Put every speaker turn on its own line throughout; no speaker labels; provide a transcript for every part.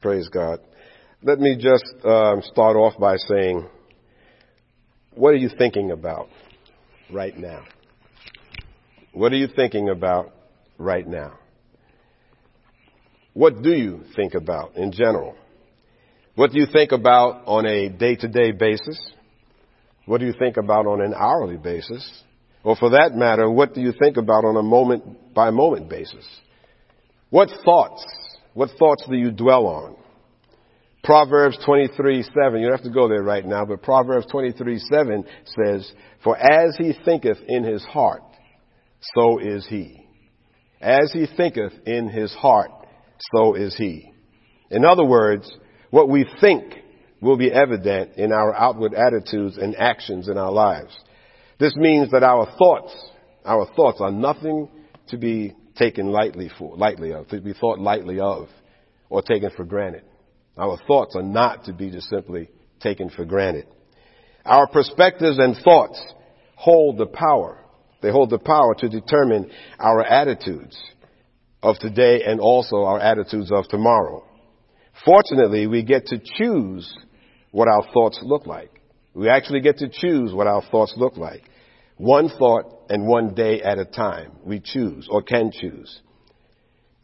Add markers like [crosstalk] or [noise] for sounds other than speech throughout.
Praise God. Let me just um, start off by saying, what are you thinking about right now? What are you thinking about right now? What do you think about in general? What do you think about on a day to day basis? What do you think about on an hourly basis? Or for that matter, what do you think about on a moment by moment basis? What thoughts, what thoughts do you dwell on? Proverbs 23, 7, you don't have to go there right now, but Proverbs 23, 7 says, For as he thinketh in his heart, so is he. As he thinketh in his heart, so is he. In other words, what we think will be evident in our outward attitudes and actions in our lives. This means that our thoughts, our thoughts are nothing to be taken lightly for, lightly of, to be thought lightly of, or taken for granted. Our thoughts are not to be just simply taken for granted. Our perspectives and thoughts hold the power. They hold the power to determine our attitudes of today and also our attitudes of tomorrow. Fortunately, we get to choose what our thoughts look like. We actually get to choose what our thoughts look like. One thought and one day at a time. We choose or can choose.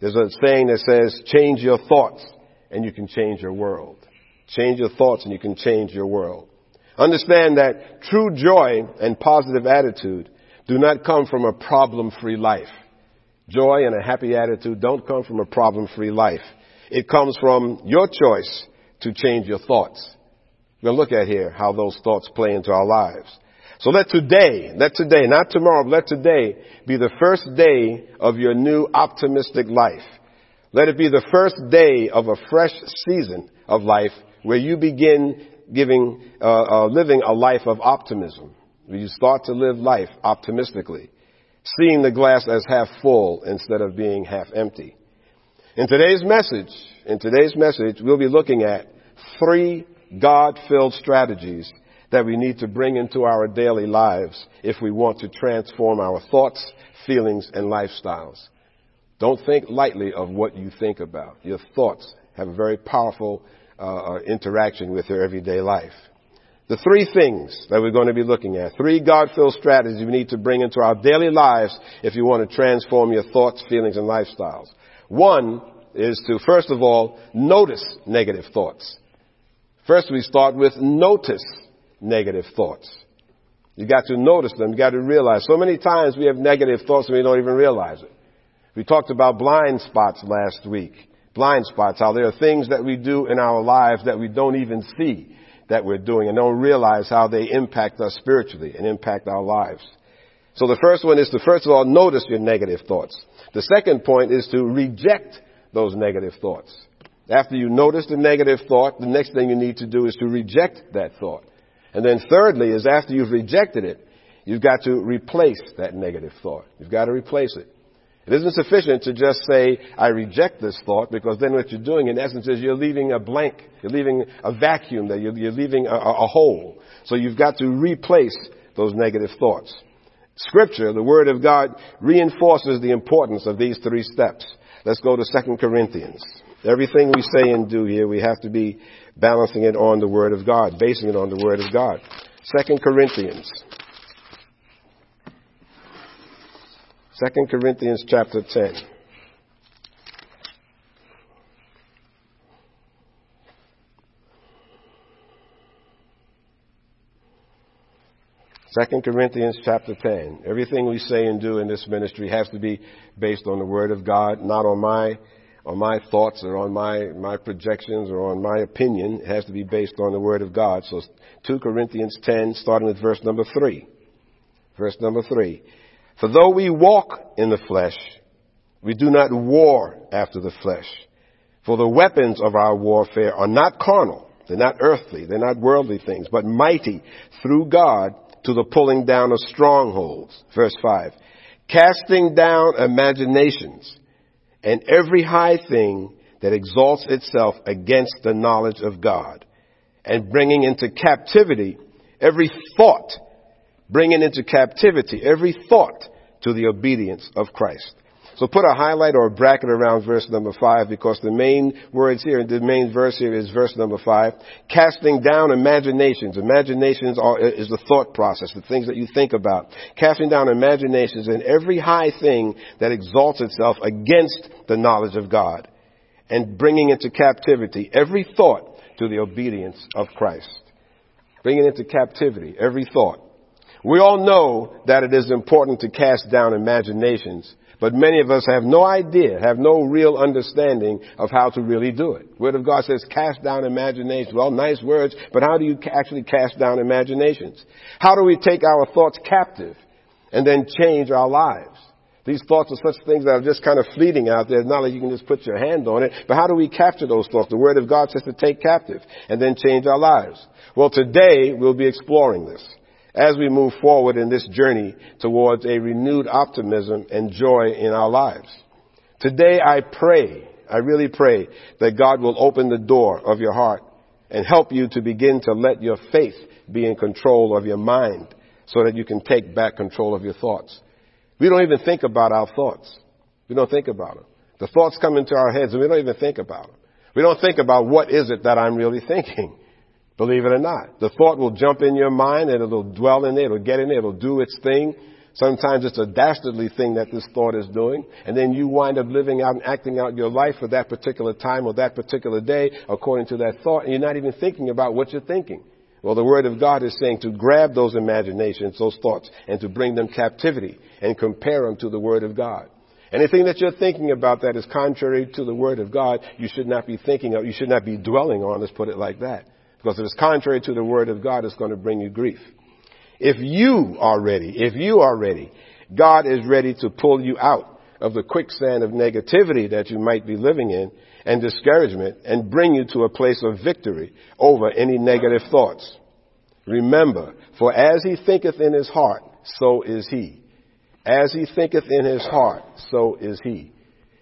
There's a saying that says, change your thoughts and you can change your world. Change your thoughts and you can change your world. Understand that true joy and positive attitude do not come from a problem-free life. Joy and a happy attitude don't come from a problem-free life. It comes from your choice to change your thoughts. We're going to look at here how those thoughts play into our lives. So let today, let today, not tomorrow, but let today be the first day of your new optimistic life. Let it be the first day of a fresh season of life where you begin giving, uh, uh, living a life of optimism. You start to live life optimistically, seeing the glass as half full instead of being half empty. In today's message, in today's message, we'll be looking at three God-filled strategies that we need to bring into our daily lives if we want to transform our thoughts, feelings, and lifestyles. Don't think lightly of what you think about. Your thoughts have a very powerful uh, uh, interaction with your everyday life. The three things that we're going to be looking at, three God-filled strategies we need to bring into our daily lives if you want to transform your thoughts, feelings, and lifestyles. One is to, first of all, notice negative thoughts. First we start with notice negative thoughts. You got to notice them. You got to realize. So many times we have negative thoughts and we don't even realize it. We talked about blind spots last week. Blind spots, how there are things that we do in our lives that we don't even see that we're doing and don't realize how they impact us spiritually and impact our lives. So the first one is to first of all notice your negative thoughts. The second point is to reject those negative thoughts. After you notice the negative thought, the next thing you need to do is to reject that thought. And then thirdly is after you've rejected it, you've got to replace that negative thought. You've got to replace it. It isn't sufficient to just say, I reject this thought, because then what you're doing in essence is you're leaving a blank. You're leaving a vacuum there. You're, you're leaving a, a hole. So you've got to replace those negative thoughts. Scripture, the Word of God, reinforces the importance of these three steps. Let's go to 2 Corinthians. Everything we say and do here, we have to be balancing it on the Word of God, basing it on the Word of God. Second Corinthians Second Corinthians chapter 10. Second Corinthians chapter 10. Everything we say and do in this ministry has to be based on the Word of God, not on my, on my thoughts or on my, my projections or on my opinion. It has to be based on the Word of God. So 2 Corinthians 10, starting with verse number 3. Verse number 3. For though we walk in the flesh, we do not war after the flesh. For the weapons of our warfare are not carnal. They're not earthly. They're not worldly things, but mighty through God to the pulling down of strongholds. Verse 5. Casting down imaginations and every high thing that exalts itself against the knowledge of God and bringing into captivity every thought, bringing into captivity every thought to the obedience of Christ. So put a highlight or a bracket around verse number five because the main words here, the main verse here is verse number five. Casting down imaginations. Imaginations are, is the thought process, the things that you think about. Casting down imaginations and every high thing that exalts itself against the knowledge of God and bringing into captivity every thought to the obedience of Christ. Bringing into captivity every thought. We all know that it is important to cast down imaginations, but many of us have no idea, have no real understanding of how to really do it. Word of God says cast down imaginations. Well, nice words, but how do you actually cast down imaginations? How do we take our thoughts captive and then change our lives? These thoughts are such things that are just kind of fleeting out there. It's not like you can just put your hand on it. But how do we capture those thoughts? The Word of God says to take captive and then change our lives. Well, today we'll be exploring this as we move forward in this journey towards a renewed optimism and joy in our lives. Today I pray, I really pray that God will open the door of your heart and help you to begin to let your faith be in control of your mind so that you can take back control of your thoughts. We don't even think about our thoughts. We don't think about them. The thoughts come into our heads and we don't even think about them. We don't think about what is it that I'm really thinking. Believe it or not. The thought will jump in your mind and it'll dwell in there, it'll get in there, it'll do its thing. Sometimes it's a dastardly thing that this thought is doing, and then you wind up living out and acting out your life for that particular time or that particular day according to that thought, and you're not even thinking about what you're thinking. Well, the Word of God is saying to grab those imaginations, those thoughts, and to bring them captivity and compare them to the Word of God. Anything that you're thinking about that is contrary to the Word of God, you should not be thinking of, you should not be dwelling on, let's put it like that. Because if it's contrary to the word of God, it's going to bring you grief. If you are ready, if you are ready, God is ready to pull you out of the quicksand of negativity that you might be living in and discouragement and bring you to a place of victory over any negative thoughts. Remember, for as he thinketh in his heart, so is he. As he thinketh in his heart, so is he.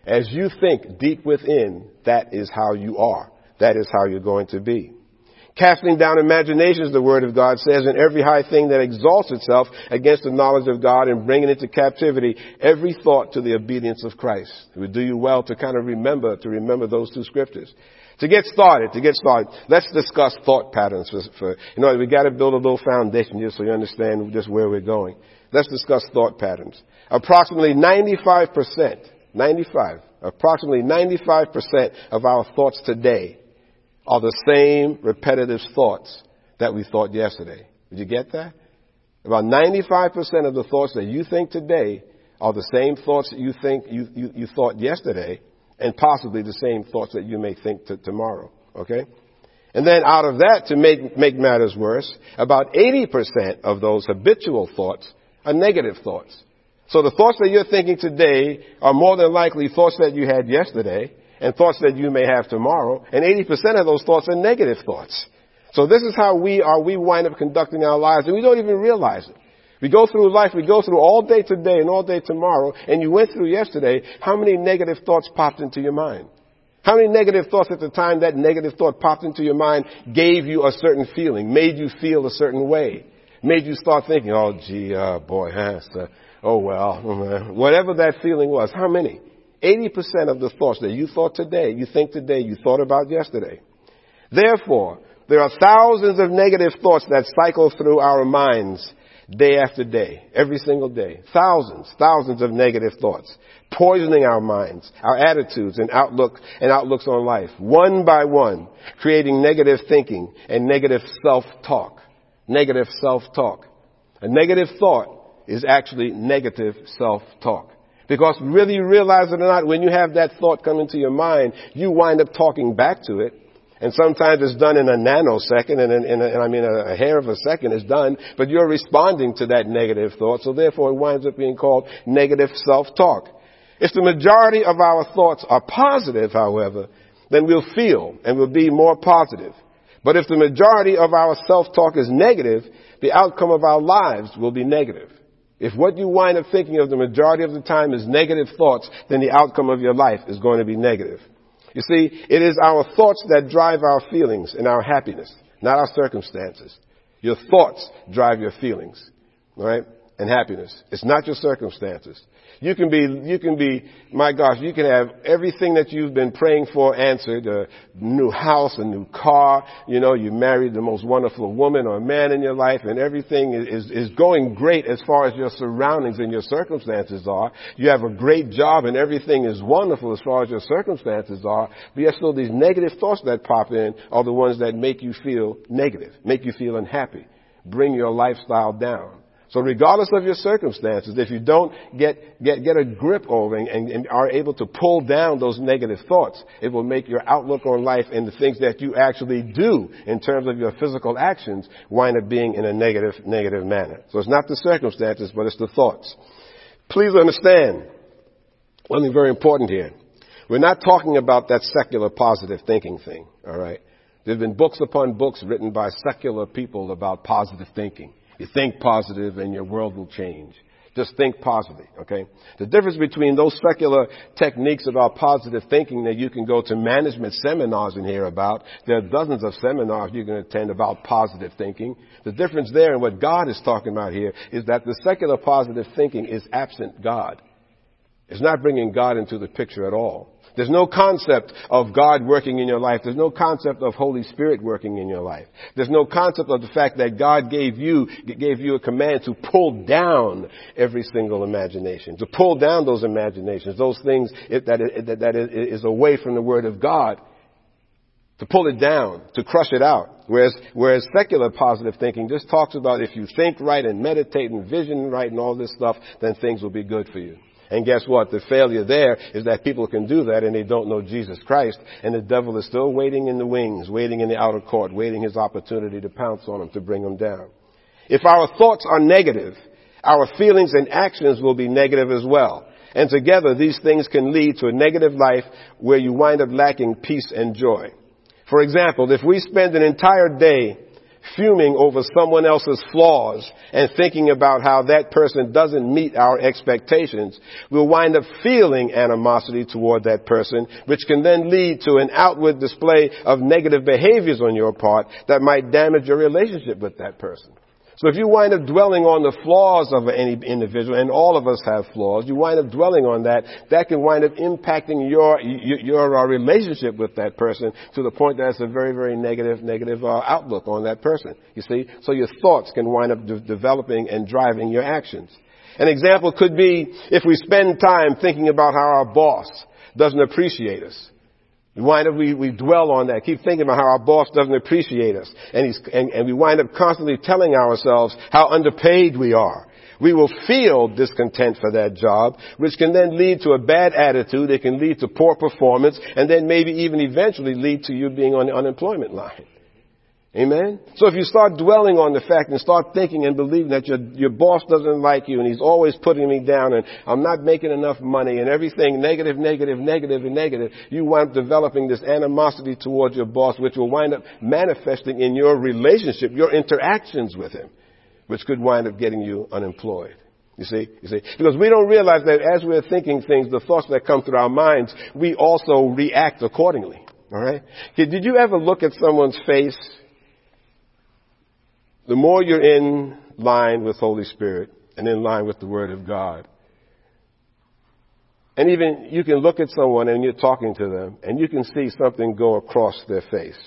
As you think deep within, that is how you are. That is how you're going to be. Casting down imaginations, the Word of God says, and every high thing that exalts itself against the knowledge of God and bringing into captivity every thought to the obedience of Christ. It would do you well to kind of remember, to remember those two scriptures. To get started, to get started, let's discuss thought patterns for, for you know, we gotta build a little foundation here so you understand just where we're going. Let's discuss thought patterns. Approximately 95%, 95, approximately 95% of our thoughts today are the same repetitive thoughts that we thought yesterday. Did you get that? About 95% of the thoughts that you think today are the same thoughts that you think you, you, you thought yesterday and possibly the same thoughts that you may think t- tomorrow. Okay? And then out of that, to make, make matters worse, about 80% of those habitual thoughts are negative thoughts. So the thoughts that you're thinking today are more than likely thoughts that you had yesterday, and thoughts that you may have tomorrow, and 80% of those thoughts are negative thoughts. So this is how we are, we wind up conducting our lives, and we don't even realize it. We go through life, we go through all day today and all day tomorrow, and you went through yesterday, how many negative thoughts popped into your mind? How many negative thoughts at the time that negative thought popped into your mind gave you a certain feeling, made you feel a certain way, made you start thinking, oh gee, uh, boy, huh, oh well, [laughs] whatever that feeling was, how many? 80% of the thoughts that you thought today, you think today, you thought about yesterday. Therefore, there are thousands of negative thoughts that cycle through our minds day after day, every single day. Thousands, thousands of negative thoughts, poisoning our minds, our attitudes and outlook and outlooks on life, one by one, creating negative thinking and negative self-talk. Negative self-talk. A negative thought is actually negative self-talk. Because whether you realize it or not, when you have that thought come into your mind, you wind up talking back to it. And sometimes it's done in a nanosecond, and, in, in a, and I mean a, a hair of a second is done, but you're responding to that negative thought, so therefore it winds up being called negative self-talk. If the majority of our thoughts are positive, however, then we'll feel and we'll be more positive. But if the majority of our self-talk is negative, the outcome of our lives will be negative. If what you wind up thinking of the majority of the time is negative thoughts, then the outcome of your life is going to be negative. You see, it is our thoughts that drive our feelings and our happiness, not our circumstances. Your thoughts drive your feelings. Right? And happiness. It's not your circumstances. You can be, you can be, my gosh, you can have everything that you've been praying for answered, a new house, a new car, you know, you married the most wonderful woman or man in your life and everything is, is going great as far as your surroundings and your circumstances are. You have a great job and everything is wonderful as far as your circumstances are, but yet still these negative thoughts that pop in are the ones that make you feel negative, make you feel unhappy, bring your lifestyle down. So regardless of your circumstances, if you don't get, get, get a grip over and, and, and, are able to pull down those negative thoughts, it will make your outlook on life and the things that you actually do in terms of your physical actions wind up being in a negative, negative manner. So it's not the circumstances, but it's the thoughts. Please understand something very important here. We're not talking about that secular positive thinking thing, alright? There have been books upon books written by secular people about positive thinking. You think positive and your world will change. Just think positively, okay? The difference between those secular techniques about positive thinking that you can go to management seminars and hear about, there are dozens of seminars you can attend about positive thinking. The difference there and what God is talking about here is that the secular positive thinking is absent God. It's not bringing God into the picture at all. There's no concept of God working in your life. There's no concept of Holy Spirit working in your life. There's no concept of the fact that God gave you, gave you a command to pull down every single imagination, to pull down those imaginations, those things that, that, is away from the Word of God, to pull it down, to crush it out. Whereas, whereas secular positive thinking just talks about if you think right and meditate and vision right and all this stuff, then things will be good for you. And guess what? The failure there is that people can do that and they don't know Jesus Christ and the devil is still waiting in the wings, waiting in the outer court, waiting his opportunity to pounce on them, to bring them down. If our thoughts are negative, our feelings and actions will be negative as well. And together these things can lead to a negative life where you wind up lacking peace and joy. For example, if we spend an entire day fuming over someone else's flaws and thinking about how that person doesn't meet our expectations, we'll wind up feeling animosity toward that person, which can then lead to an outward display of negative behaviors on your part that might damage your relationship with that person. So if you wind up dwelling on the flaws of any individual, and all of us have flaws, you wind up dwelling on that, that can wind up impacting your, your, your uh, relationship with that person to the point that it's a very, very negative, negative uh, outlook on that person. You see? So your thoughts can wind up de- developing and driving your actions. An example could be if we spend time thinking about how our boss doesn't appreciate us. We wind up, we, we dwell on that, keep thinking about how our boss doesn't appreciate us. And, he's, and, and we wind up constantly telling ourselves how underpaid we are. We will feel discontent for that job, which can then lead to a bad attitude. It can lead to poor performance, and then maybe even eventually lead to you being on the unemployment line. Amen? So if you start dwelling on the fact and start thinking and believing that your, your boss doesn't like you and he's always putting me down and I'm not making enough money and everything negative, negative, negative, and negative, you wind up developing this animosity towards your boss which will wind up manifesting in your relationship, your interactions with him, which could wind up getting you unemployed. You see, you see, because we don't realize that as we're thinking things, the thoughts that come through our minds, we also react accordingly. All right? Did you ever look at someone's face the more you're in line with Holy Spirit and in line with the Word of God, and even you can look at someone and you're talking to them and you can see something go across their face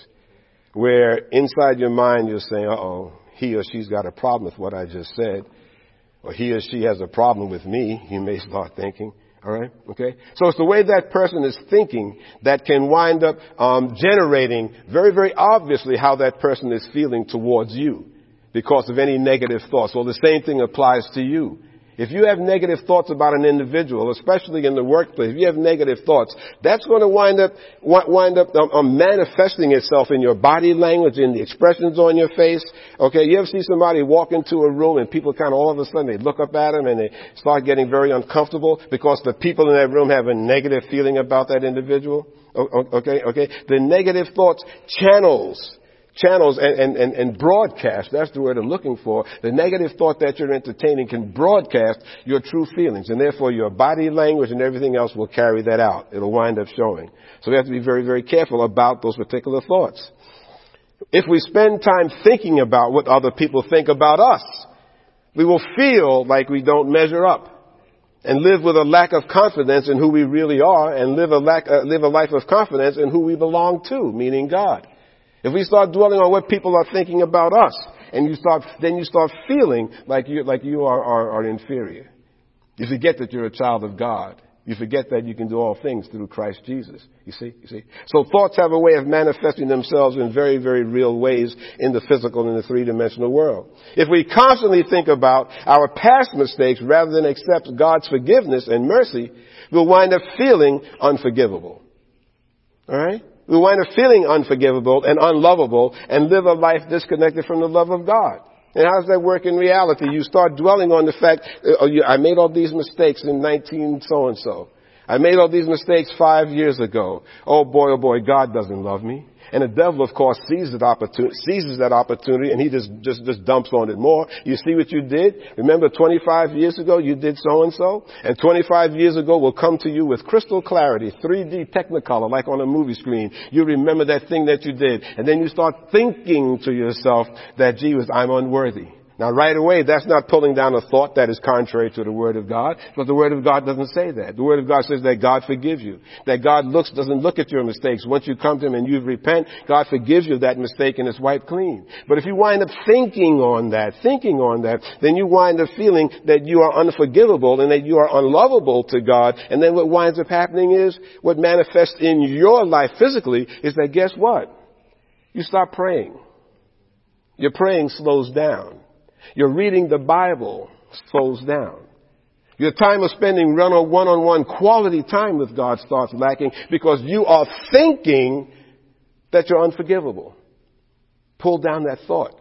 where inside your mind you're saying, oh, he or she's got a problem with what I just said. Or he or she has a problem with me, you may start thinking. Alright? Okay? So it's the way that person is thinking that can wind up um, generating very, very obviously how that person is feeling towards you because of any negative thoughts. Well, the same thing applies to you. If you have negative thoughts about an individual, especially in the workplace, if you have negative thoughts, that's going to wind up wind up um, um, manifesting itself in your body language, in the expressions on your face. Okay, you ever see somebody walk into a room and people kind of all of a sudden they look up at them and they start getting very uncomfortable because the people in that room have a negative feeling about that individual? Okay, okay. The negative thoughts channels channels and, and, and, broadcast, that's the word I'm looking for, the negative thought that you're entertaining can broadcast your true feelings. And therefore your body language and everything else will carry that out. It'll wind up showing. So we have to be very, very careful about those particular thoughts. If we spend time thinking about what other people think about us, We will feel like we don't measure up and live with a lack of confidence in who we really are and live a, lack, uh, live a life of confidence in who we belong to, meaning God. If we start dwelling on what people are thinking about us, and you start, then you start feeling like you, like you are, are, are inferior. You forget that you're a child of God. You forget that you can do all things through Christ Jesus. You see? You see? So thoughts have a way of manifesting themselves in very, very real ways in the physical and the three-dimensional world. If we constantly think about our past mistakes rather than accept God's forgiveness and mercy, we'll wind up feeling unforgivable. Alright? We wind up feeling unforgivable and unlovable and live a life disconnected from the love of God. And how does that work in reality? You start dwelling on the fact, uh, oh, you, I made all these mistakes in 19 so and so. I made all these mistakes five years ago. Oh boy, oh boy, God doesn't love me. And the devil, of course, sees that opportunity, seizes that opportunity and he just, just, just dumps on it more. You see what you did? Remember 25 years ago you did so and so? And 25 years ago will come to you with crystal clarity, 3D technicolor, like on a movie screen. You remember that thing that you did. And then you start thinking to yourself that, gee, I'm unworthy. Now right away, that's not pulling down a thought that is contrary to the Word of God, but the Word of God doesn't say that. The Word of God says that God forgives you. That God looks, doesn't look at your mistakes. Once you come to Him and you repent, God forgives you that mistake and it's wiped clean. But if you wind up thinking on that, thinking on that, then you wind up feeling that you are unforgivable and that you are unlovable to God. And then what winds up happening is, what manifests in your life physically is that guess what? You stop praying. Your praying slows down. Your reading the Bible slows down. Your time of spending one-on-one quality time with God starts lacking because you are thinking that you're unforgivable. Pull down that thought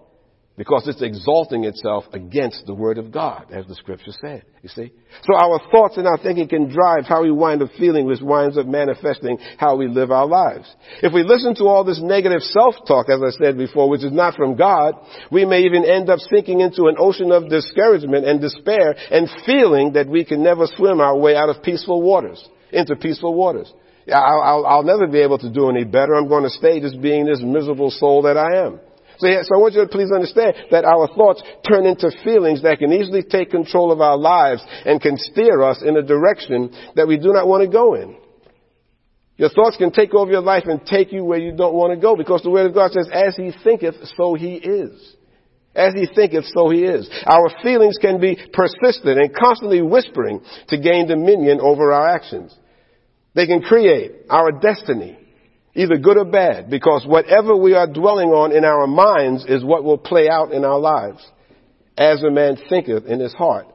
because it's exalting itself against the Word of God, as the Scripture said. You see? So our thoughts and our thinking can drive how we wind up feeling, which winds up manifesting how we live our lives. If we listen to all this negative self-talk, as I said before, which is not from God, we may even end up sinking into an ocean of discouragement and despair and feeling that we can never swim our way out of peaceful waters, into peaceful waters. I'll, I'll, I'll never be able to do any better. I'm going to stay just being this miserable soul that I am. So, so I want you to please understand that our thoughts turn into feelings that can easily take control of our lives and can steer us in a direction that we do not want to go in. Your thoughts can take over your life and take you where you don't want to go because the Word of God says, as he thinketh, so he is. As he thinketh, so he is. Our feelings can be persistent and constantly whispering to gain dominion over our actions. They can create our destiny either good or bad, because whatever we are dwelling on in our minds is what will play out in our lives. As a man thinketh in his heart,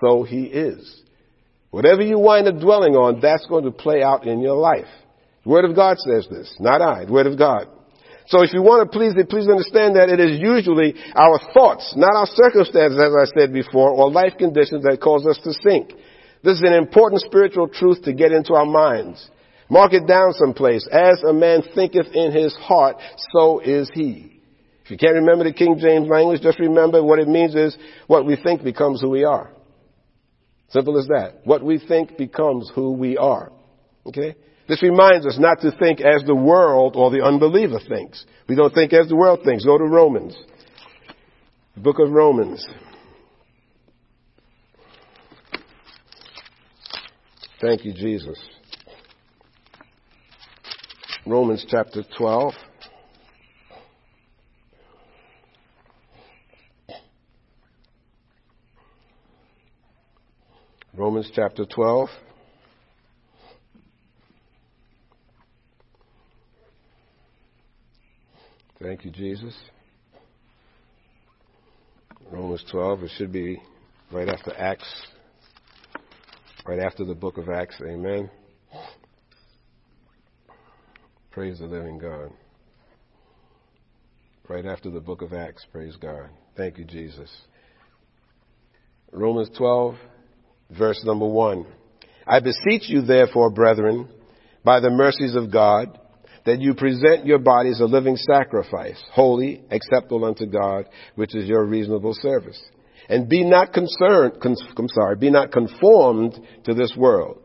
so he is. Whatever you wind up dwelling on, that's going to play out in your life. The Word of God says this, not I, the Word of God. So if you want to please, please understand that it is usually our thoughts, not our circumstances, as I said before, or life conditions that cause us to sink. This is an important spiritual truth to get into our minds. Mark it down someplace. As a man thinketh in his heart, so is he. If you can't remember the King James language, just remember what it means is what we think becomes who we are. Simple as that. What we think becomes who we are. Okay? This reminds us not to think as the world or the unbeliever thinks. We don't think as the world thinks. Go to Romans. Book of Romans. Thank you, Jesus. Romans chapter 12. Romans chapter 12. Thank you, Jesus. Romans 12, it should be right after Acts, right after the book of Acts. Amen. Praise the living God. Right after the book of Acts, praise God. Thank you, Jesus. Romans 12, verse number 1. I beseech you, therefore, brethren, by the mercies of God, that you present your bodies a living sacrifice, holy, acceptable unto God, which is your reasonable service. And be not concerned, I'm sorry, be not conformed to this world,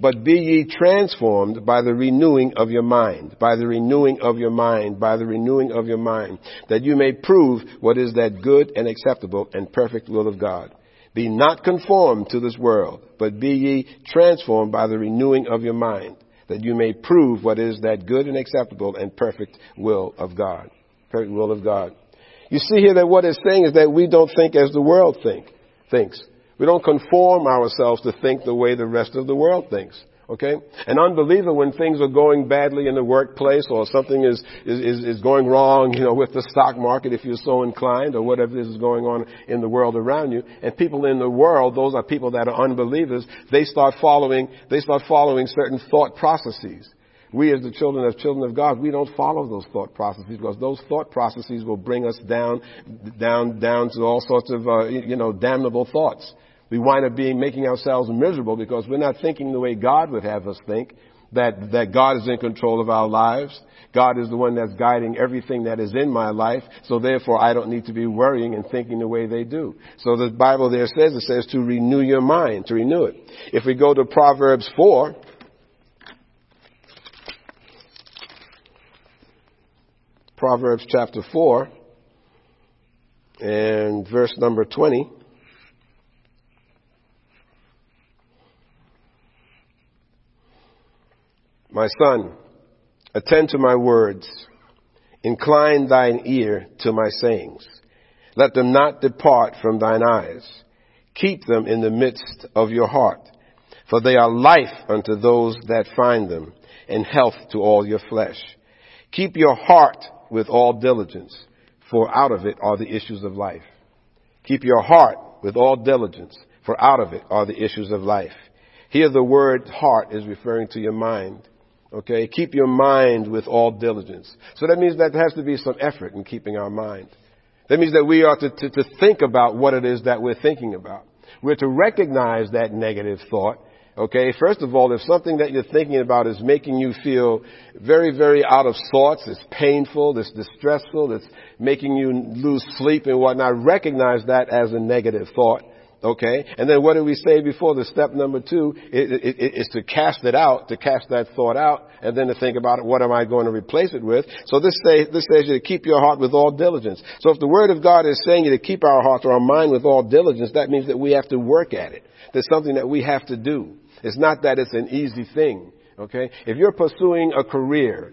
But be ye transformed by the renewing of your mind, by the renewing of your mind, by the renewing of your mind, that you may prove what is that good and acceptable and perfect will of God. Be not conformed to this world, but be ye transformed by the renewing of your mind, that you may prove what is that good and acceptable and perfect will of God. Perfect will of God. You see here that what it's saying is that we don't think as the world think, thinks. We don't conform ourselves to think the way the rest of the world thinks. Okay? An unbeliever, when things are going badly in the workplace or something is, is, is going wrong, you know, with the stock market, if you're so inclined, or whatever is going on in the world around you, and people in the world, those are people that are unbelievers, they start following, they start following certain thought processes. We as the children of children of God, we don't follow those thought processes because those thought processes will bring us down, down, down to all sorts of, uh, you know, damnable thoughts. We wind up being making ourselves miserable because we're not thinking the way God would have us think. That, that God is in control of our lives. God is the one that's guiding everything that is in my life. So therefore I don't need to be worrying and thinking the way they do. So the Bible there says, it says to renew your mind, to renew it. If we go to Proverbs 4, Proverbs chapter 4 and verse number 20. My son, attend to my words. Incline thine ear to my sayings. Let them not depart from thine eyes. Keep them in the midst of your heart. For they are life unto those that find them, and health to all your flesh. Keep your heart with all diligence, for out of it are the issues of life. Keep your heart with all diligence, for out of it are the issues of life. Here the word heart is referring to your mind. Okay? Keep your mind with all diligence. So that means that there has to be some effort in keeping our mind. That means that we are to, to, to think about what it is that we're thinking about. We're to recognize that negative thought. Okay, first of all, if something that you're thinking about is making you feel very, very out of sorts, it's painful, it's distressful, it's making you lose sleep and whatnot, recognize that as a negative thought. Okay? And then what did we say before? The step number two is, is to cast it out, to cast that thought out, and then to think about it, what am I going to replace it with? So this, say, this says you to keep your heart with all diligence. So if the Word of God is saying you to keep our hearts or our mind with all diligence, that means that we have to work at it. There's something that we have to do. It's not that it's an easy thing. Okay? If you're pursuing a career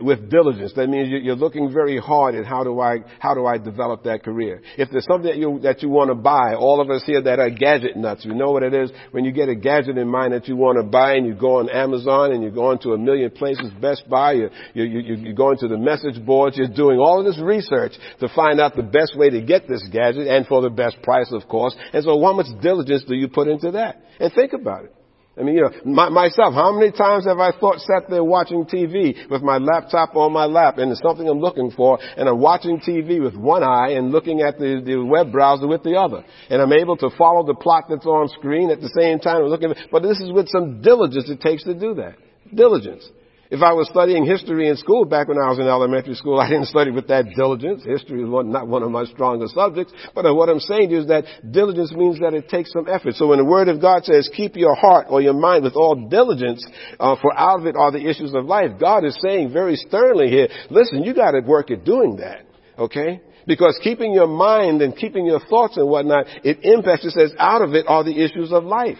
with diligence, that means you're looking very hard at how do I, how do I develop that career. If there's something that you, that you want to buy, all of us here that are gadget nuts, we know what it is when you get a gadget in mind that you want to buy and you go on Amazon and you go into a million places, Best Buy, you, you, you, you go into the message boards, you're doing all of this research to find out the best way to get this gadget and for the best price, of course. And so how much diligence do you put into that? And think about it. I mean, you know, my, myself, how many times have I thought, sat there watching TV with my laptop on my lap and it's something I'm looking for and I'm watching TV with one eye and looking at the, the web browser with the other. And I'm able to follow the plot that's on screen at the same time looking, but this is with some diligence it takes to do that. Diligence. If I was studying history in school back when I was in elementary school, I didn't study with that diligence. History is not one of my stronger subjects. But what I'm saying is that diligence means that it takes some effort. So when the Word of God says, keep your heart or your mind with all diligence, uh, for out of it are the issues of life, God is saying very sternly here, listen, you gotta work at doing that. Okay? Because keeping your mind and keeping your thoughts and whatnot, it impacts, it says, out of it are the issues of life.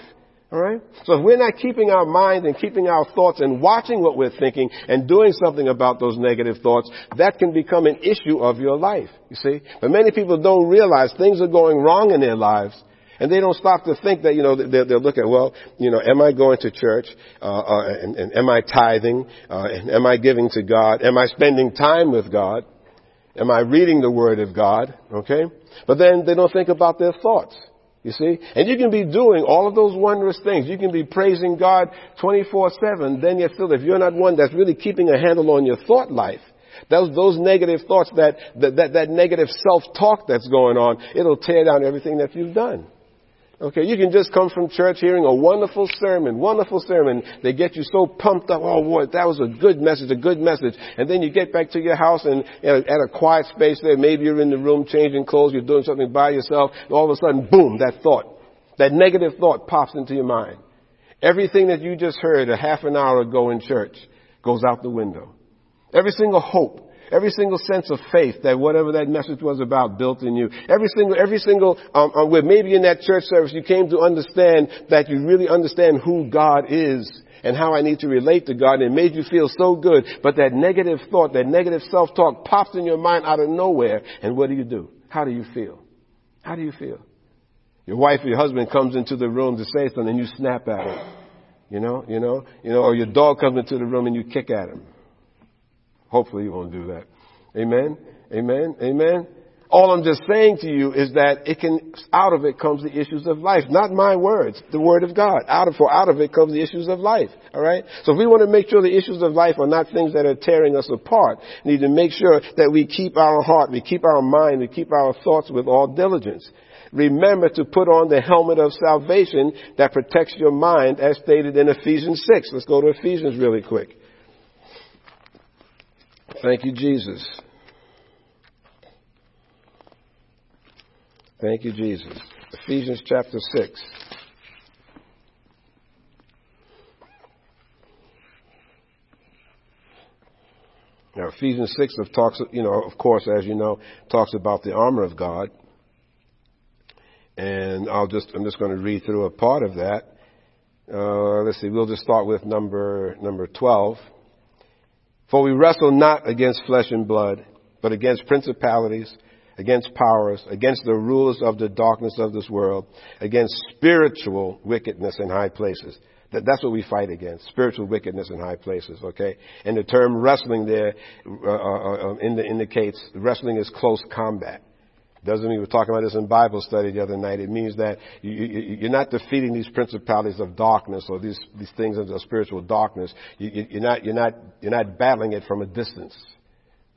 Alright? So if we're not keeping our mind and keeping our thoughts and watching what we're thinking and doing something about those negative thoughts, that can become an issue of your life. You see? But many people don't realize things are going wrong in their lives. And they don't stop to think that, you know, they'll, they'll look at, well, you know, am I going to church? Uh, uh, and, and, am I tithing? Uh, and am I giving to God? Am I spending time with God? Am I reading the Word of God? Okay? But then they don't think about their thoughts. You see? And you can be doing all of those wondrous things. You can be praising God 24-7. Then yet still, if you're not one that's really keeping a handle on your thought life, those, those negative thoughts, that, that, that, that negative self-talk that's going on, it'll tear down everything that you've done. Okay, you can just come from church hearing a wonderful sermon, wonderful sermon. They get you so pumped up. Oh boy, that was a good message, a good message. And then you get back to your house and at a quiet space there, maybe you're in the room changing clothes, you're doing something by yourself, and all of a sudden, boom, that thought, that negative thought pops into your mind. Everything that you just heard a half an hour ago in church goes out the window. Every single hope, every single sense of faith that whatever that message was about built in you. Every single, every single, um, um, where maybe in that church service you came to understand that you really understand who God is and how I need to relate to God and it made you feel so good, but that negative thought, that negative self-talk pops in your mind out of nowhere and what do you do? How do you feel? How do you feel? Your wife or your husband comes into the room to say something and you snap at him. You know, you know, you know, or your dog comes into the room and you kick at him. Hopefully you won't do that. Amen? Amen? Amen? All I'm just saying to you is that it can, out of it comes the issues of life. Not my words, the word of God. Out of, for out of it comes the issues of life. Alright? So if we want to make sure the issues of life are not things that are tearing us apart, we need to make sure that we keep our heart, we keep our mind, we keep our thoughts with all diligence. Remember to put on the helmet of salvation that protects your mind as stated in Ephesians 6. Let's go to Ephesians really quick. Thank you, Jesus. Thank you, Jesus. Ephesians chapter 6. Now, Ephesians 6 of talks, you know, of course, as you know, talks about the armor of God. And I'll just, I'm just going to read through a part of that. Uh, let's see, we'll just start with number, number 12. For we wrestle not against flesh and blood, but against principalities, against powers, against the rulers of the darkness of this world, against spiritual wickedness in high places. That, that's what we fight against, spiritual wickedness in high places, okay? And the term wrestling there uh, uh, uh indicates wrestling is close combat. Doesn't mean we were talking about this in Bible study the other night. It means that you, you, you're not defeating these principalities of darkness or these, these things of spiritual darkness. You, you're, not, you're, not, you're not battling it from a distance.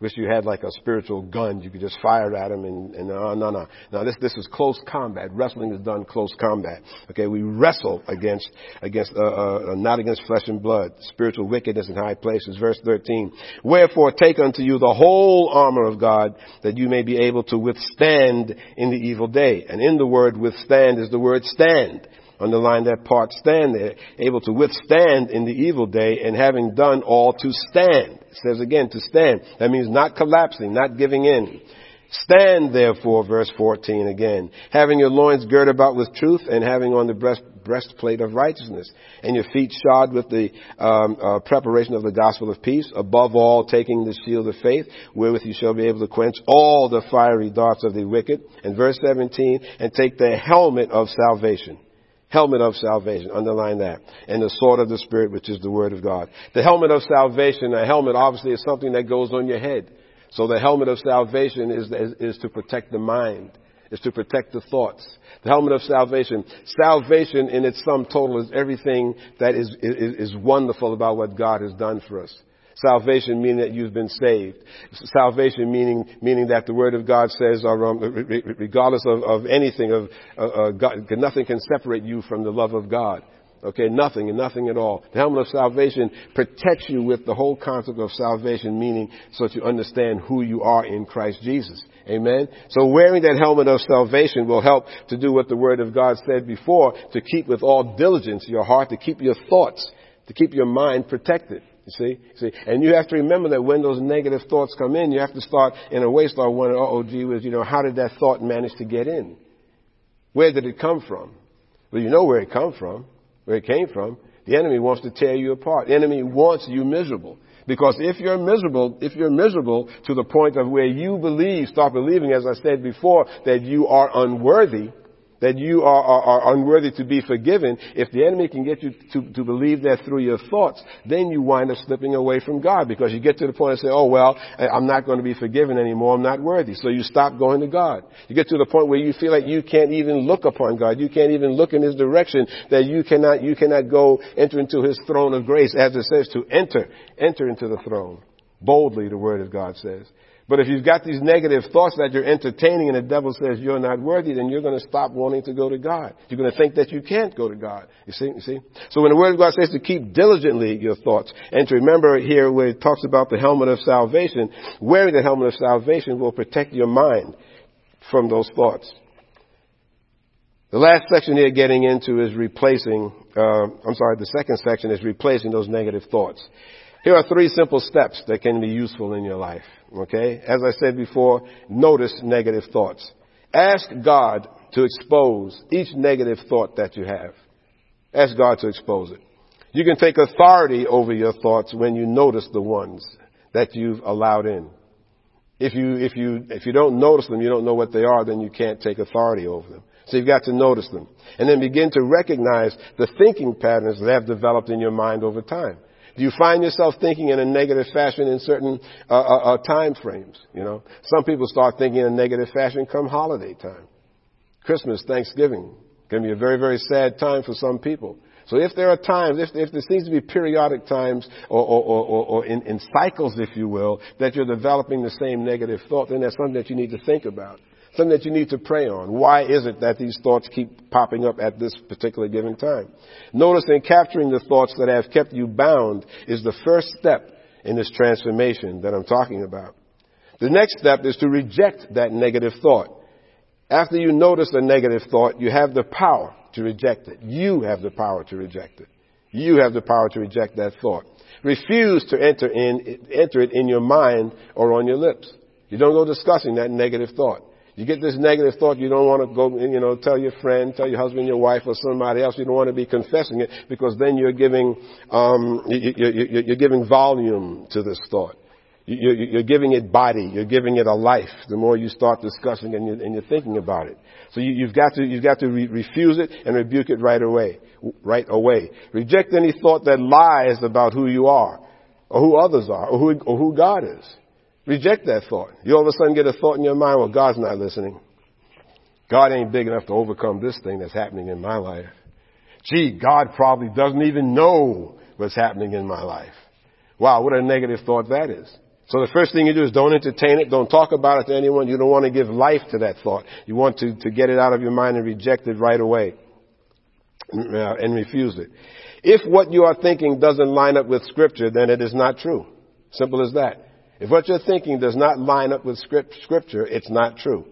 Wish you had like a spiritual gun. You could just fire at them and, and no, no, no. No, this, this is close combat. Wrestling is done close combat. Okay, we wrestle against, against, uh, uh, not against flesh and blood, spiritual wickedness in high places. Verse 13. Wherefore take unto you the whole armor of God that you may be able to withstand in the evil day. And in the word withstand is the word stand. Underline that part stand there. Able to withstand in the evil day and having done all to stand. It says again to stand. That means not collapsing, not giving in. Stand therefore, verse 14 again, having your loins girt about with truth and having on the breast, breastplate of righteousness and your feet shod with the um, uh, preparation of the gospel of peace, above all taking the shield of faith wherewith you shall be able to quench all the fiery darts of the wicked. And verse 17, and take the helmet of salvation helmet of salvation. Underline that. And the sword of the Spirit, which is the Word of God. The helmet of salvation, a helmet obviously is something that goes on your head. So the helmet of salvation is, is, is to protect the mind, is to protect the thoughts. The helmet of salvation. Salvation in its sum total is everything that is, is, is wonderful about what God has done for us. Salvation meaning that you've been saved. Salvation meaning meaning that the Word of God says, um, regardless of, of anything, of uh, uh, God, nothing can separate you from the love of God. Okay, nothing and nothing at all. The helmet of salvation protects you with the whole concept of salvation, meaning so that you understand who you are in Christ Jesus. Amen. So wearing that helmet of salvation will help to do what the Word of God said before, to keep with all diligence your heart, to keep your thoughts, to keep your mind protected. You see? see? And you have to remember that when those negative thoughts come in, you have to start, in a way, start wondering, oh, gee whiz, you know, how did that thought manage to get in? Where did it come from? Well, you know where it come from, where it came from. The enemy wants to tear you apart. The enemy wants you miserable. Because if you're miserable, if you're miserable to the point of where you believe, start believing, as I said before, that you are unworthy, that you are, are, are, unworthy to be forgiven, if the enemy can get you to, to believe that through your thoughts, then you wind up slipping away from God because you get to the point and say, oh well, I'm not going to be forgiven anymore, I'm not worthy. So you stop going to God. You get to the point where you feel like you can't even look upon God, you can't even look in His direction, that you cannot, you cannot go enter into His throne of grace, as it says to enter, enter into the throne. Boldly, the Word of God says. But if you've got these negative thoughts that you're entertaining and the devil says you're not worthy, then you're going to stop wanting to go to God. You're going to think that you can't go to God. You see? You see? So when the Word of God says to keep diligently your thoughts and to remember here where it talks about the helmet of salvation, wearing the helmet of salvation will protect your mind from those thoughts. The last section here getting into is replacing, uh, I'm sorry, the second section is replacing those negative thoughts. Here are three simple steps that can be useful in your life. Okay? As I said before, notice negative thoughts. Ask God to expose each negative thought that you have. Ask God to expose it. You can take authority over your thoughts when you notice the ones that you've allowed in. If you, if you, if you don't notice them, you don't know what they are, then you can't take authority over them. So you've got to notice them. And then begin to recognize the thinking patterns that have developed in your mind over time. Do you find yourself thinking in a negative fashion in certain uh, uh, uh, time frames? You know, some people start thinking in a negative fashion come holiday time. Christmas, Thanksgiving can be a very, very sad time for some people. So if there are times, if, if there seems to be periodic times or, or, or, or in, in cycles, if you will, that you're developing the same negative thought, then that's something that you need to think about. Something that you need to pray on. Why is it that these thoughts keep popping up at this particular given time? Notice in capturing the thoughts that have kept you bound is the first step in this transformation that I'm talking about. The next step is to reject that negative thought. After you notice a negative thought, you have the power to reject it. You have the power to reject it. You have the power to reject that thought. Refuse to enter in, enter it in your mind or on your lips. You don't go discussing that negative thought. You get this negative thought, you don't want to go, you know, tell your friend, tell your husband, your wife, or somebody else. You don't want to be confessing it because then you're giving, um, you're you're giving volume to this thought. You're giving it body. You're giving it a life. The more you start discussing and and you're, thinking about it. So you've got to, you've got to refuse it and rebuke it right away. Right away. Reject any thought that lies about who you are, or who others are, or who, or who God is. Reject that thought. You all of a sudden get a thought in your mind, well, God's not listening. God ain't big enough to overcome this thing that's happening in my life. Gee, God probably doesn't even know what's happening in my life. Wow, what a negative thought that is. So the first thing you do is don't entertain it, don't talk about it to anyone. You don't want to give life to that thought. You want to, to get it out of your mind and reject it right away and, uh, and refuse it. If what you are thinking doesn't line up with scripture, then it is not true. Simple as that. If what you're thinking does not line up with scripture, it's not true.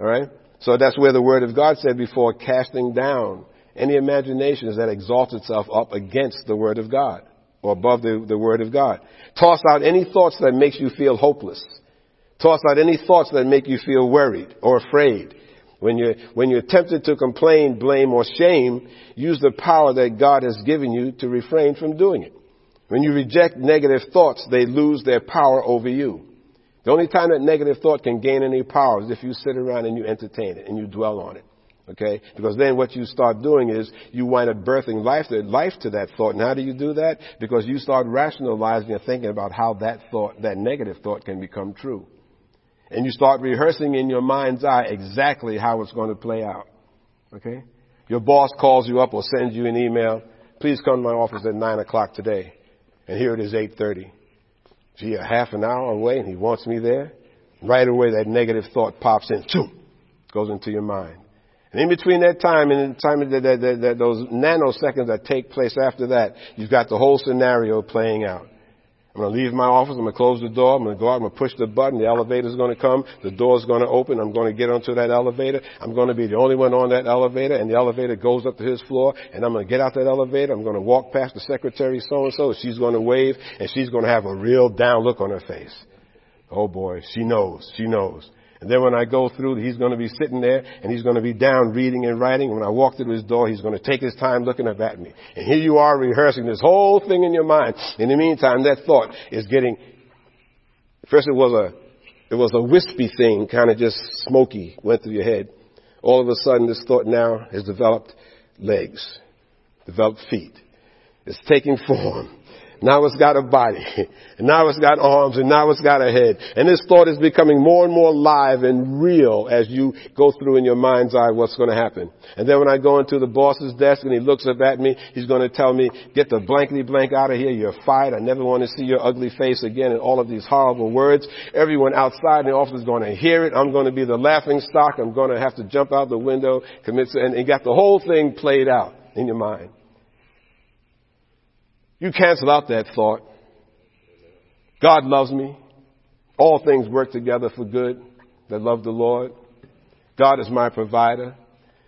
Alright? So that's where the word of God said before casting down any imaginations that exalt itself up against the word of God or above the, the word of God. Toss out any thoughts that makes you feel hopeless. Toss out any thoughts that make you feel worried or afraid. When you're, when you're tempted to complain, blame, or shame, use the power that God has given you to refrain from doing it. When you reject negative thoughts, they lose their power over you. The only time that negative thought can gain any power is if you sit around and you entertain it and you dwell on it. Okay? Because then what you start doing is you wind up birthing life to, life to that thought. And how do you do that? Because you start rationalizing and thinking about how that thought, that negative thought can become true. And you start rehearsing in your mind's eye exactly how it's going to play out. Okay? Your boss calls you up or sends you an email. Please come to my office at 9 o'clock today. And here it is 8.30. Gee, a half an hour away and he wants me there. Right away that negative thought pops in. Choom, goes into your mind. And in between that time and the time that, that, that, that those nanoseconds that take place after that, you've got the whole scenario playing out. I'm going to leave my office. I'm going to close the door. I'm going to go out. I'm going to push the button. The elevator's going to come. The door's going to open. I'm going to get onto that elevator. I'm going to be the only one on that elevator, and the elevator goes up to his floor. And I'm going to get out that elevator. I'm going to walk past the secretary so and so. She's going to wave, and she's going to have a real down look on her face. Oh boy, she knows. She knows. And then when I go through, he's going to be sitting there and he's going to be down reading and writing. When I walk through his door, he's going to take his time looking up at me. And here you are rehearsing this whole thing in your mind. In the meantime, that thought is getting, first it was a, it was a wispy thing, kind of just smoky, went through your head. All of a sudden, this thought now has developed legs, developed feet. It's taking form. Now it's got a body. [laughs] And now it's got arms and now it's got a head. And this thought is becoming more and more live and real as you go through in your mind's eye what's going to happen. And then when I go into the boss's desk and he looks up at me, he's going to tell me, get the blankety blank out of here. You're fired. I never want to see your ugly face again and all of these horrible words. Everyone outside in the office is going to hear it. I'm going to be the laughing stock. I'm going to have to jump out the window, commit, and you got the whole thing played out in your mind. You cancel out that thought. God loves me. All things work together for good that love the Lord. God is my provider.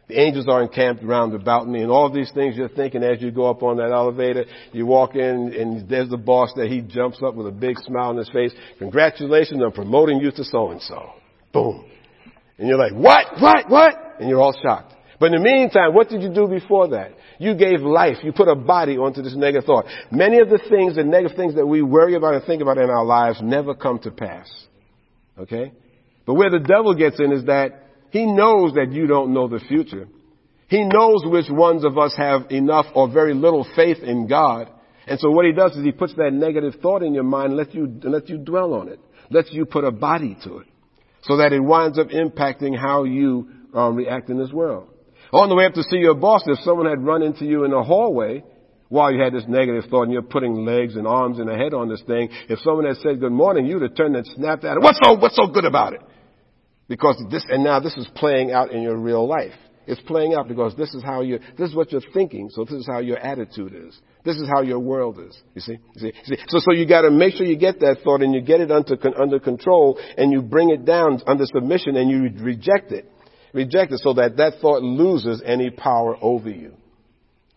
The angels are encamped round about me and all these things you're thinking as you go up on that elevator. You walk in and there's the boss that He jumps up with a big smile on his face. Congratulations on promoting you to so and so. Boom. And you're like, what? What? What? And you're all shocked. But in the meantime, what did you do before that? You gave life. You put a body onto this negative thought. Many of the things, the negative things that we worry about and think about in our lives never come to pass. Okay? But where the devil gets in is that he knows that you don't know the future. He knows which ones of us have enough or very little faith in God. And so what he does is he puts that negative thought in your mind and lets you, lets you dwell on it. Lets you put a body to it. So that it winds up impacting how you um, react in this world. On the way up to see your boss, if someone had run into you in the hallway while you had this negative thought and you're putting legs and arms and a head on this thing, if someone had said good morning, you'd have turned and snapped at it. What's so, what's so good about it? Because this, and now this is playing out in your real life. It's playing out because this is how you, this is what you're thinking, so this is how your attitude is. This is how your world is. You see? You see? You see? So, so you gotta make sure you get that thought and you get it under, under control and you bring it down under submission and you reject it. Reject it so that that thought loses any power over you.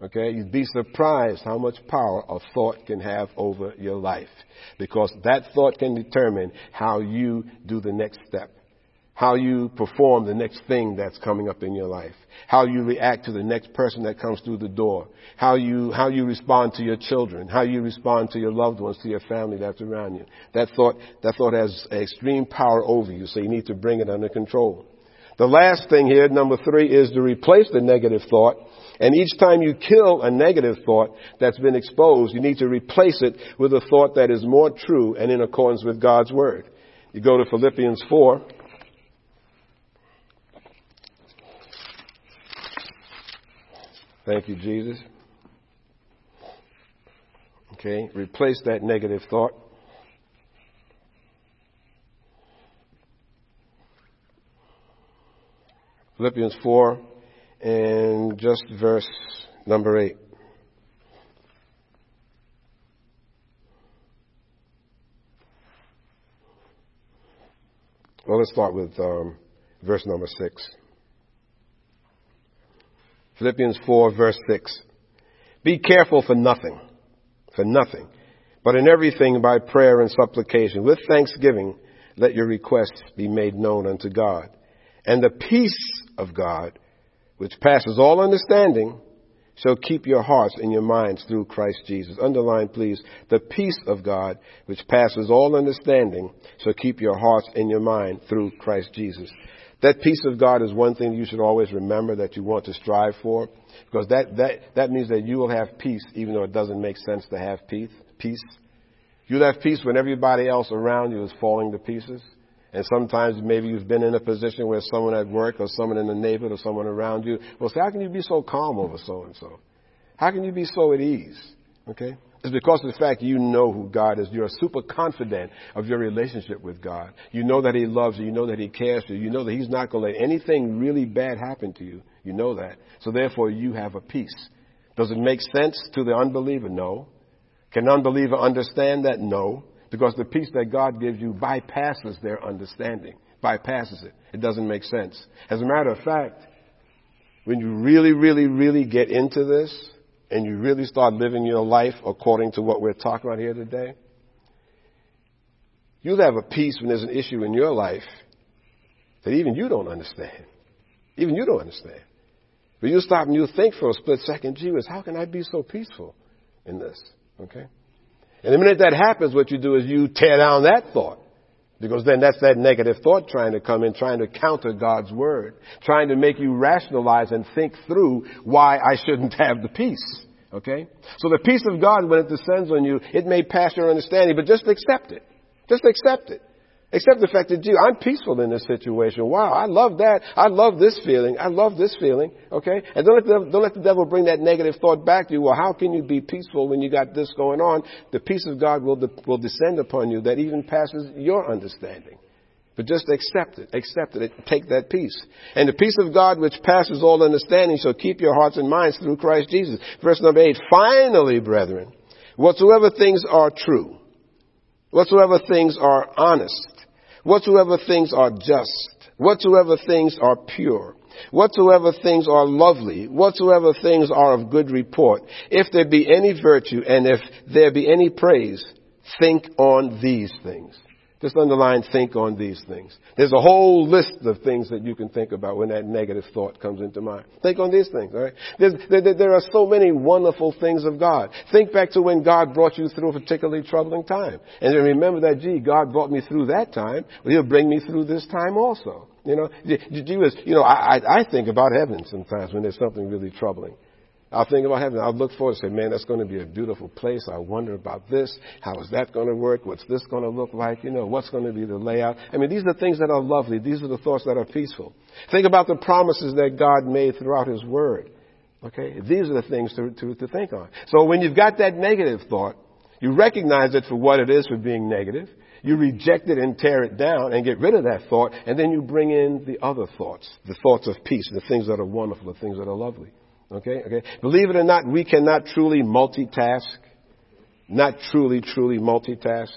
Okay? You'd be surprised how much power a thought can have over your life. Because that thought can determine how you do the next step how you perform the next thing that's coming up in your life, how you react to the next person that comes through the door, how you, how you respond to your children, how you respond to your loved ones, to your family that's around you. That thought, that thought has extreme power over you, so you need to bring it under control. The last thing here, number three, is to replace the negative thought. And each time you kill a negative thought that's been exposed, you need to replace it with a thought that is more true and in accordance with God's Word. You go to Philippians 4. Thank you, Jesus. Okay, replace that negative thought. Philippians 4 and just verse number 8. Well, let's start with um, verse number 6. Philippians 4 verse 6. Be careful for nothing, for nothing, but in everything by prayer and supplication, with thanksgiving, let your requests be made known unto God. And the peace of God, which passes all understanding, shall keep your hearts and your minds through Christ Jesus. Underline, please, the peace of God, which passes all understanding, shall keep your hearts and your mind through Christ Jesus. That peace of God is one thing you should always remember that you want to strive for, because that, that, that means that you will have peace even though it doesn't make sense to have peace. Peace. You'll have peace when everybody else around you is falling to pieces. And sometimes maybe you've been in a position where someone at work or someone in the neighborhood or someone around you will say, how can you be so calm over so and so? How can you be so at ease? Okay? It's because of the fact you know who God is. You're super confident of your relationship with God. You know that He loves you. You know that He cares for you. You know that He's not going to let anything really bad happen to you. You know that. So therefore you have a peace. Does it make sense to the unbeliever? No. Can an unbeliever understand that? No. Because the peace that God gives you bypasses their understanding. Bypasses it. It doesn't make sense. As a matter of fact, when you really, really, really get into this, and you really start living your life according to what we're talking about here today, you'll have a peace when there's an issue in your life that even you don't understand. Even you don't understand. But you stop and you think for a split second, gee how can I be so peaceful in this? Okay? And the minute that happens, what you do is you tear down that thought. Because then that's that negative thought trying to come in, trying to counter God's word, trying to make you rationalize and think through why I shouldn't have the peace. Okay? So the peace of God, when it descends on you, it may pass your understanding, but just accept it. Just accept it. Accept the fact that, gee, I'm peaceful in this situation. Wow, I love that. I love this feeling. I love this feeling. Okay? And don't let, the, don't let the devil bring that negative thought back to you. Well, how can you be peaceful when you got this going on? The peace of God will, de- will descend upon you that even passes your understanding. But just accept it. Accept it. Take that peace. And the peace of God which passes all understanding shall keep your hearts and minds through Christ Jesus. Verse number eight. Finally, brethren, whatsoever things are true, whatsoever things are honest, whatsoever things are just, whatsoever things are pure, whatsoever things are lovely, whatsoever things are of good report, if there be any virtue and if there be any praise, think on these things. Just underline think on these things. There's a whole list of things that you can think about when that negative thought comes into mind. Think on these things, alright? There, there, are so many wonderful things of God. Think back to when God brought you through a particularly troubling time. And remember that, gee, God brought me through that time. Well, He'll bring me through this time also. You know, gee you know, I, I think about heaven sometimes when there's something really troubling. I'll think about heaven. I'll look forward and say, man, that's going to be a beautiful place. I wonder about this. How is that going to work? What's this going to look like? You know, what's going to be the layout? I mean, these are things that are lovely. These are the thoughts that are peaceful. Think about the promises that God made throughout His Word. Okay? These are the things to, to, to think on. So when you've got that negative thought, you recognize it for what it is for being negative. You reject it and tear it down and get rid of that thought, and then you bring in the other thoughts, the thoughts of peace, the things that are wonderful, the things that are lovely. Okay, okay. Believe it or not, we cannot truly multitask. Not truly, truly multitask.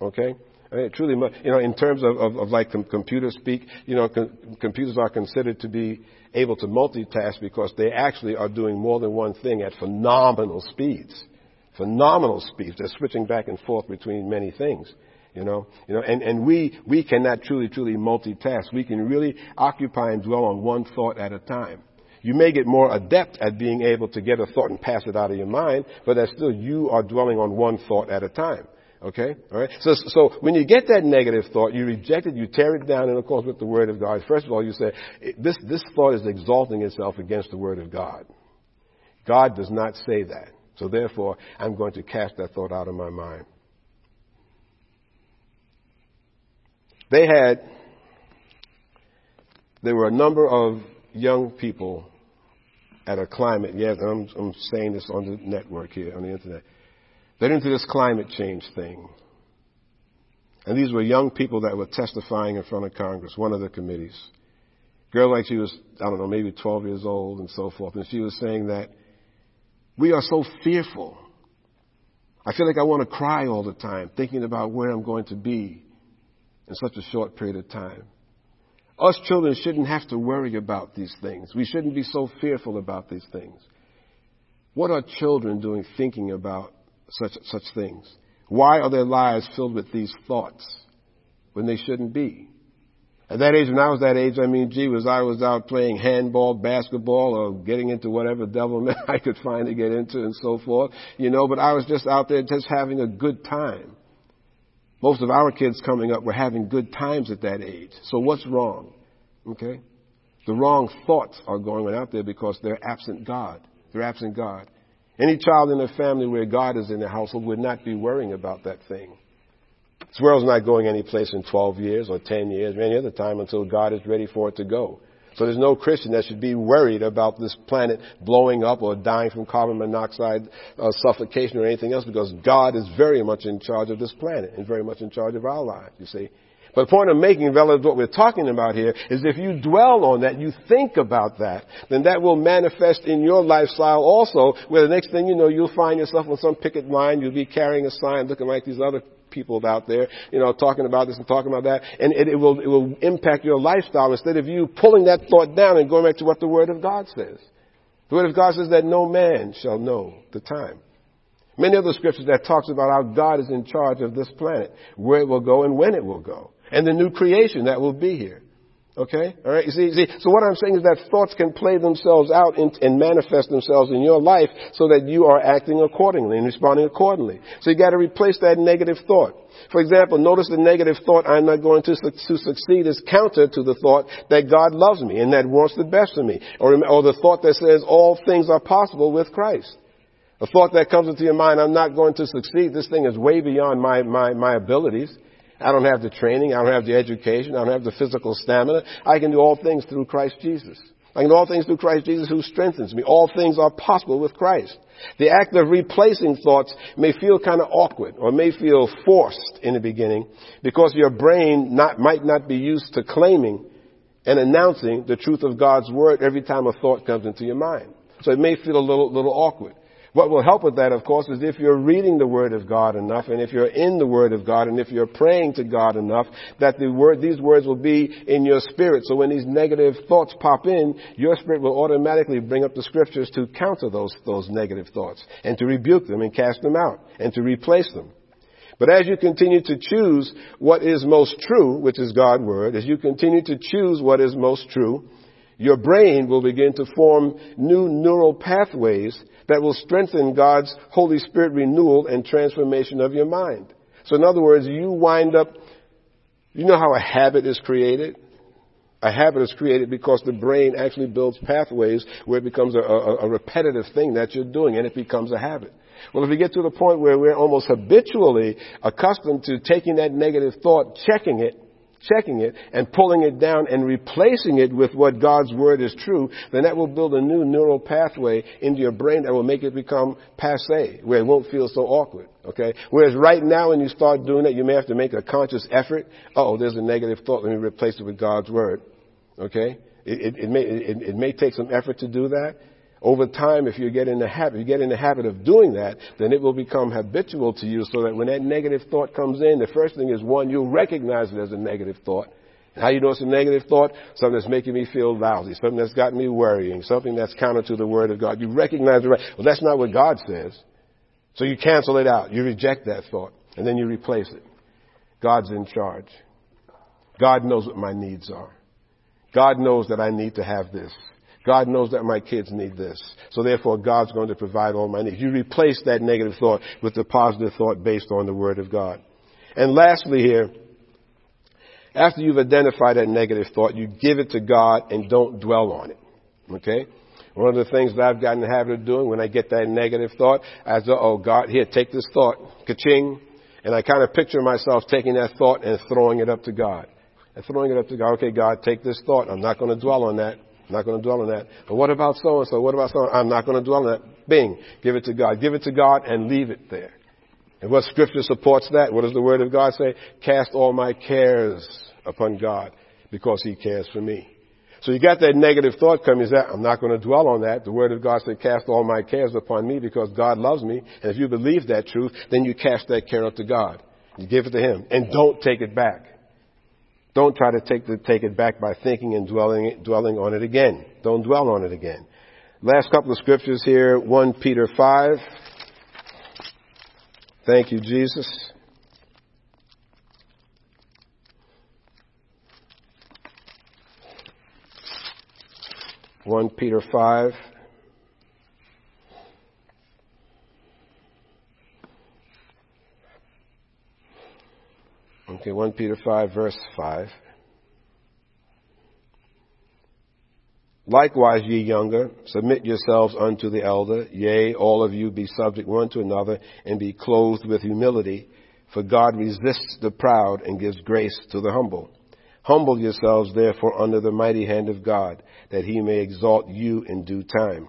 Okay? I mean, truly, you know, in terms of, of, of like com- computer speak, you know, com- computers are considered to be able to multitask because they actually are doing more than one thing at phenomenal speeds. Phenomenal speeds. They're switching back and forth between many things. You know, you know, and, and we, we cannot truly, truly multitask. We can really occupy and dwell on one thought at a time. You may get more adept at being able to get a thought and pass it out of your mind, but that's still you are dwelling on one thought at a time. Okay? Alright? So, so when you get that negative thought, you reject it, you tear it down, and of course with the Word of God, first of all you say, this, this thought is exalting itself against the Word of God. God does not say that. So therefore, I'm going to cast that thought out of my mind. They had, there were a number of young people at a climate. Yes, I'm, I'm saying this on the network here, on the internet. They're into this climate change thing. And these were young people that were testifying in front of Congress, one of the committees. Girl like she was, I don't know, maybe 12 years old and so forth. And she was saying that we are so fearful. I feel like I want to cry all the time thinking about where I'm going to be in such a short period of time. Us children shouldn't have to worry about these things. We shouldn't be so fearful about these things. What are children doing thinking about such, such things? Why are their lives filled with these thoughts when they shouldn't be? At that age, when I was that age, I mean, gee, was I was out playing handball, basketball, or getting into whatever devil [laughs] I could find to get into and so forth, you know, but I was just out there just having a good time. Most of our kids coming up were having good times at that age. So what's wrong? Okay? The wrong thoughts are going out there because they're absent God. They're absent God. Any child in a family where God is in the household would not be worrying about that thing. This world's not going any place in 12 years or 10 years or any other time until God is ready for it to go. So there's no Christian that should be worried about this planet blowing up or dying from carbon monoxide uh, suffocation or anything else because God is very much in charge of this planet and very much in charge of our lives, you see. But the point I'm making relative to what we're talking about here is if you dwell on that, you think about that, then that will manifest in your lifestyle also, where the next thing you know, you'll find yourself on some picket line, you'll be carrying a sign looking like these other people out there, you know, talking about this and talking about that, and it, it, will, it will impact your lifestyle instead of you pulling that thought down and going back to what the Word of God says. The Word of God says that no man shall know the time. Many other scriptures that talks about how God is in charge of this planet, where it will go and when it will go, and the new creation that will be here. Okay? Alright? You see, see, so what I'm saying is that thoughts can play themselves out in, and manifest themselves in your life so that you are acting accordingly and responding accordingly. So you gotta replace that negative thought. For example, notice the negative thought, I'm not going to, to succeed is counter to the thought that God loves me and that wants the best for me. Or, or the thought that says all things are possible with Christ. A thought that comes into your mind, I'm not going to succeed. This thing is way beyond my, my, my abilities. I don't have the training. I don't have the education. I don't have the physical stamina. I can do all things through Christ Jesus. I can do all things through Christ Jesus who strengthens me. All things are possible with Christ. The act of replacing thoughts may feel kind of awkward or may feel forced in the beginning because your brain not, might not be used to claiming and announcing the truth of God's word every time a thought comes into your mind. So it may feel a little, little awkward. What will help with that, of course, is if you're reading the Word of God enough, and if you're in the Word of God, and if you're praying to God enough, that the word, these words will be in your spirit. So when these negative thoughts pop in, your spirit will automatically bring up the scriptures to counter those, those negative thoughts, and to rebuke them and cast them out, and to replace them. But as you continue to choose what is most true, which is God's Word, as you continue to choose what is most true, your brain will begin to form new neural pathways that will strengthen God's Holy Spirit renewal and transformation of your mind. So in other words, you wind up, you know how a habit is created? A habit is created because the brain actually builds pathways where it becomes a, a, a repetitive thing that you're doing and it becomes a habit. Well, if we get to the point where we're almost habitually accustomed to taking that negative thought, checking it, checking it and pulling it down and replacing it with what God's Word is true, then that will build a new neural pathway into your brain that will make it become passe, where it won't feel so awkward. Okay? Whereas right now when you start doing that, you may have to make a conscious effort. Oh, there's a negative thought. Let me replace it with God's Word. Okay? It, it, it may, it, it may take some effort to do that. Over time, if you get in the habit, you get in the habit of doing that, then it will become habitual to you so that when that negative thought comes in, the first thing is one, you'll recognize it as a negative thought. How you know it's a negative thought? Something that's making me feel lousy. Something that's got me worrying. Something that's counter to the Word of God. You recognize it right. Well, that's not what God says. So you cancel it out. You reject that thought. And then you replace it. God's in charge. God knows what my needs are. God knows that I need to have this. God knows that my kids need this. So therefore, God's going to provide all my needs. You replace that negative thought with the positive thought based on the Word of God. And lastly here, after you've identified that negative thought, you give it to God and don't dwell on it. Okay? One of the things that I've gotten in the habit of doing when I get that negative thought, I say, oh God, here, take this thought, ka-ching, and I kind of picture myself taking that thought and throwing it up to God. And throwing it up to God, okay, God, take this thought. I'm not going to dwell on that. I'm not going to dwell on that. But what about so and so? What about so? I'm not going to dwell on that. Bing. Give it to God. Give it to God and leave it there. And what scripture supports that? What does the word of God say? Cast all my cares upon God because he cares for me. So you got that negative thought coming, is that I'm not going to dwell on that. The word of God said, cast all my cares upon me because God loves me. And if you believe that truth, then you cast that care up to God. You give it to him and don't take it back. Don't try to take, the, take it back by thinking and dwelling, dwelling on it again. Don't dwell on it again. Last couple of scriptures here. 1 Peter 5. Thank you, Jesus. One Peter five. Okay, 1 Peter 5, verse 5. Likewise, ye younger, submit yourselves unto the elder. Yea, all of you be subject one to another, and be clothed with humility. For God resists the proud and gives grace to the humble. Humble yourselves therefore under the mighty hand of God, that he may exalt you in due time.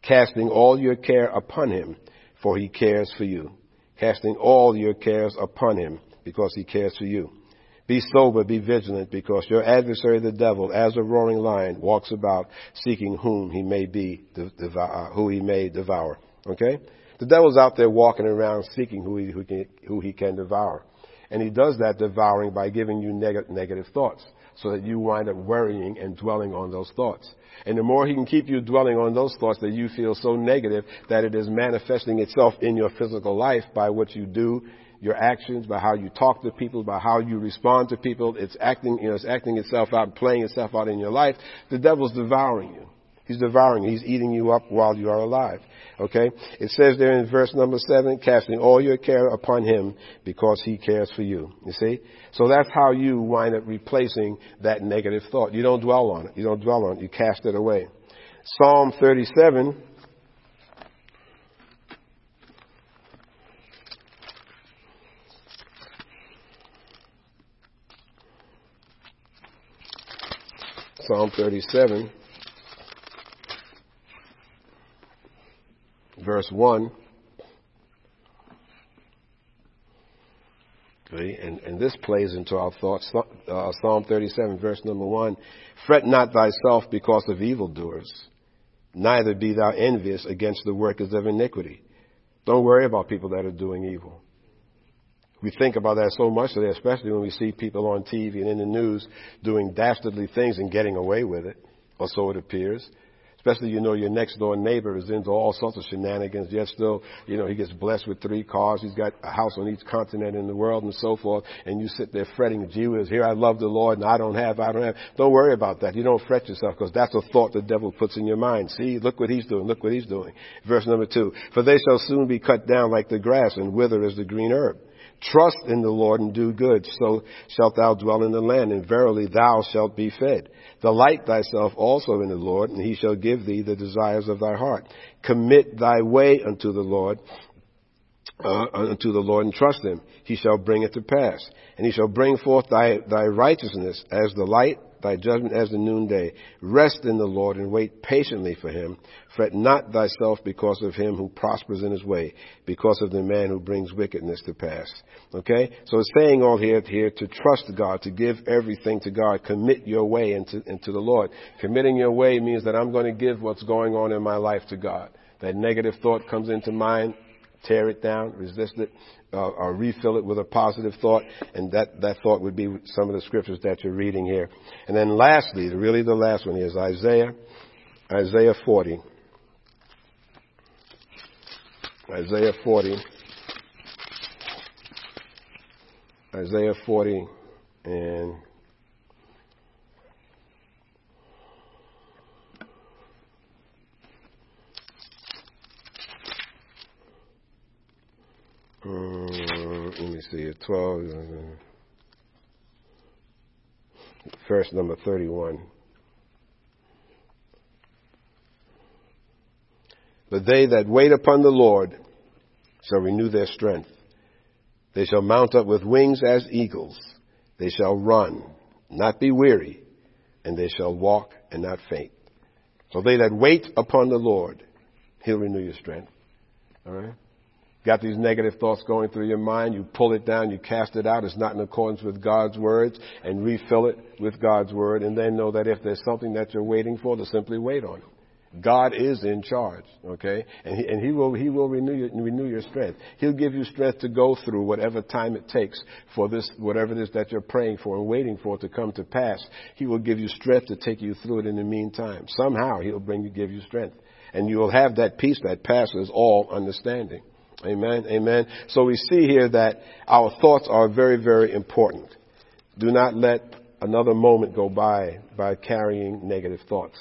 Casting all your care upon him, for he cares for you. Casting all your cares upon him, because he cares for you. Be sober, be vigilant, because your adversary, the devil, as a roaring lion, walks about seeking whom he may be, devour, uh, who he may devour. Okay? The devil's out there walking around seeking who he, who, can, who he can devour. And he does that devouring by giving you neg- negative thoughts so that you wind up worrying and dwelling on those thoughts. And the more he can keep you dwelling on those thoughts that you feel so negative that it is manifesting itself in your physical life by what you do your actions, by how you talk to people, by how you respond to people. It's acting, you know, it's acting itself out, playing itself out in your life. The devil's devouring you. He's devouring you. He's eating you up while you are alive. Okay? It says there in verse number seven, casting all your care upon him because he cares for you. You see? So that's how you wind up replacing that negative thought. You don't dwell on it. You don't dwell on it. You cast it away. Psalm 37 Psalm 37, verse 1. Okay, and, and this plays into our thoughts. Uh, Psalm 37, verse number 1. Fret not thyself because of evildoers, neither be thou envious against the workers of iniquity. Don't worry about people that are doing evil. We think about that so much today, especially when we see people on TV and in the news doing dastardly things and getting away with it, or so it appears. Especially, you know, your next door neighbor is into all sorts of shenanigans, yet still, you know, he gets blessed with three cars. He's got a house on each continent in the world and so forth. And you sit there fretting, gee whiz, here I love the Lord and I don't have, I don't have. Don't worry about that. You don't fret yourself because that's a thought the devil puts in your mind. See, look what he's doing. Look what he's doing. Verse number two. For they shall soon be cut down like the grass and wither as the green herb. Trust in the Lord and do good, so shalt thou dwell in the land, and verily thou shalt be fed. Delight thyself also in the Lord, and he shall give thee the desires of thy heart. Commit thy way unto the Lord, uh, unto the Lord, and trust him. He shall bring it to pass. And he shall bring forth thy, thy righteousness as the light thy judgment as the noonday. Rest in the Lord and wait patiently for him. Fret not thyself because of him who prospers in his way, because of the man who brings wickedness to pass. Okay? So it's saying all here, here to trust God, to give everything to God, commit your way into, into the Lord. Committing your way means that I'm going to give what's going on in my life to God. That negative thought comes into mind, tear it down, resist it, uh, or refill it with a positive thought, and that, that thought would be some of the scriptures that you're reading here. And then lastly, really the last one is Isaiah, Isaiah 40. Isaiah 40. Isaiah 40 and Uh, let me see, 12, uh, verse number 31. But they that wait upon the Lord shall renew their strength. They shall mount up with wings as eagles. They shall run, not be weary, and they shall walk and not faint. So they that wait upon the Lord, He'll renew your strength. All right? Got these negative thoughts going through your mind, you pull it down, you cast it out. It's not in accordance with God's words, and refill it with God's word, and then know that if there's something that you're waiting for, to simply wait on it. God is in charge, okay? And he, and he will, he will renew your, renew your strength. He'll give you strength to go through whatever time it takes for this, whatever it is that you're praying for and waiting for to come to pass. He will give you strength to take you through it in the meantime. Somehow He'll bring you, give you strength. And you will have that peace that passes all understanding. Amen. Amen. So we see here that our thoughts are very, very important. Do not let another moment go by by carrying negative thoughts.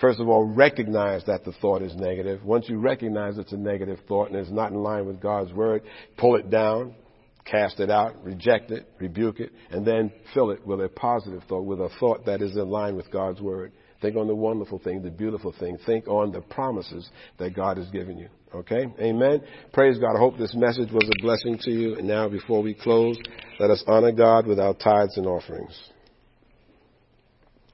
First of all, recognize that the thought is negative. Once you recognize it's a negative thought and it's not in line with God's word, pull it down, cast it out, reject it, rebuke it, and then fill it with a positive thought, with a thought that is in line with God's word. Think on the wonderful thing, the beautiful thing. Think on the promises that God has given you. Okay? Amen. Praise God. I hope this message was a blessing to you. And now, before we close, let us honor God with our tithes and offerings.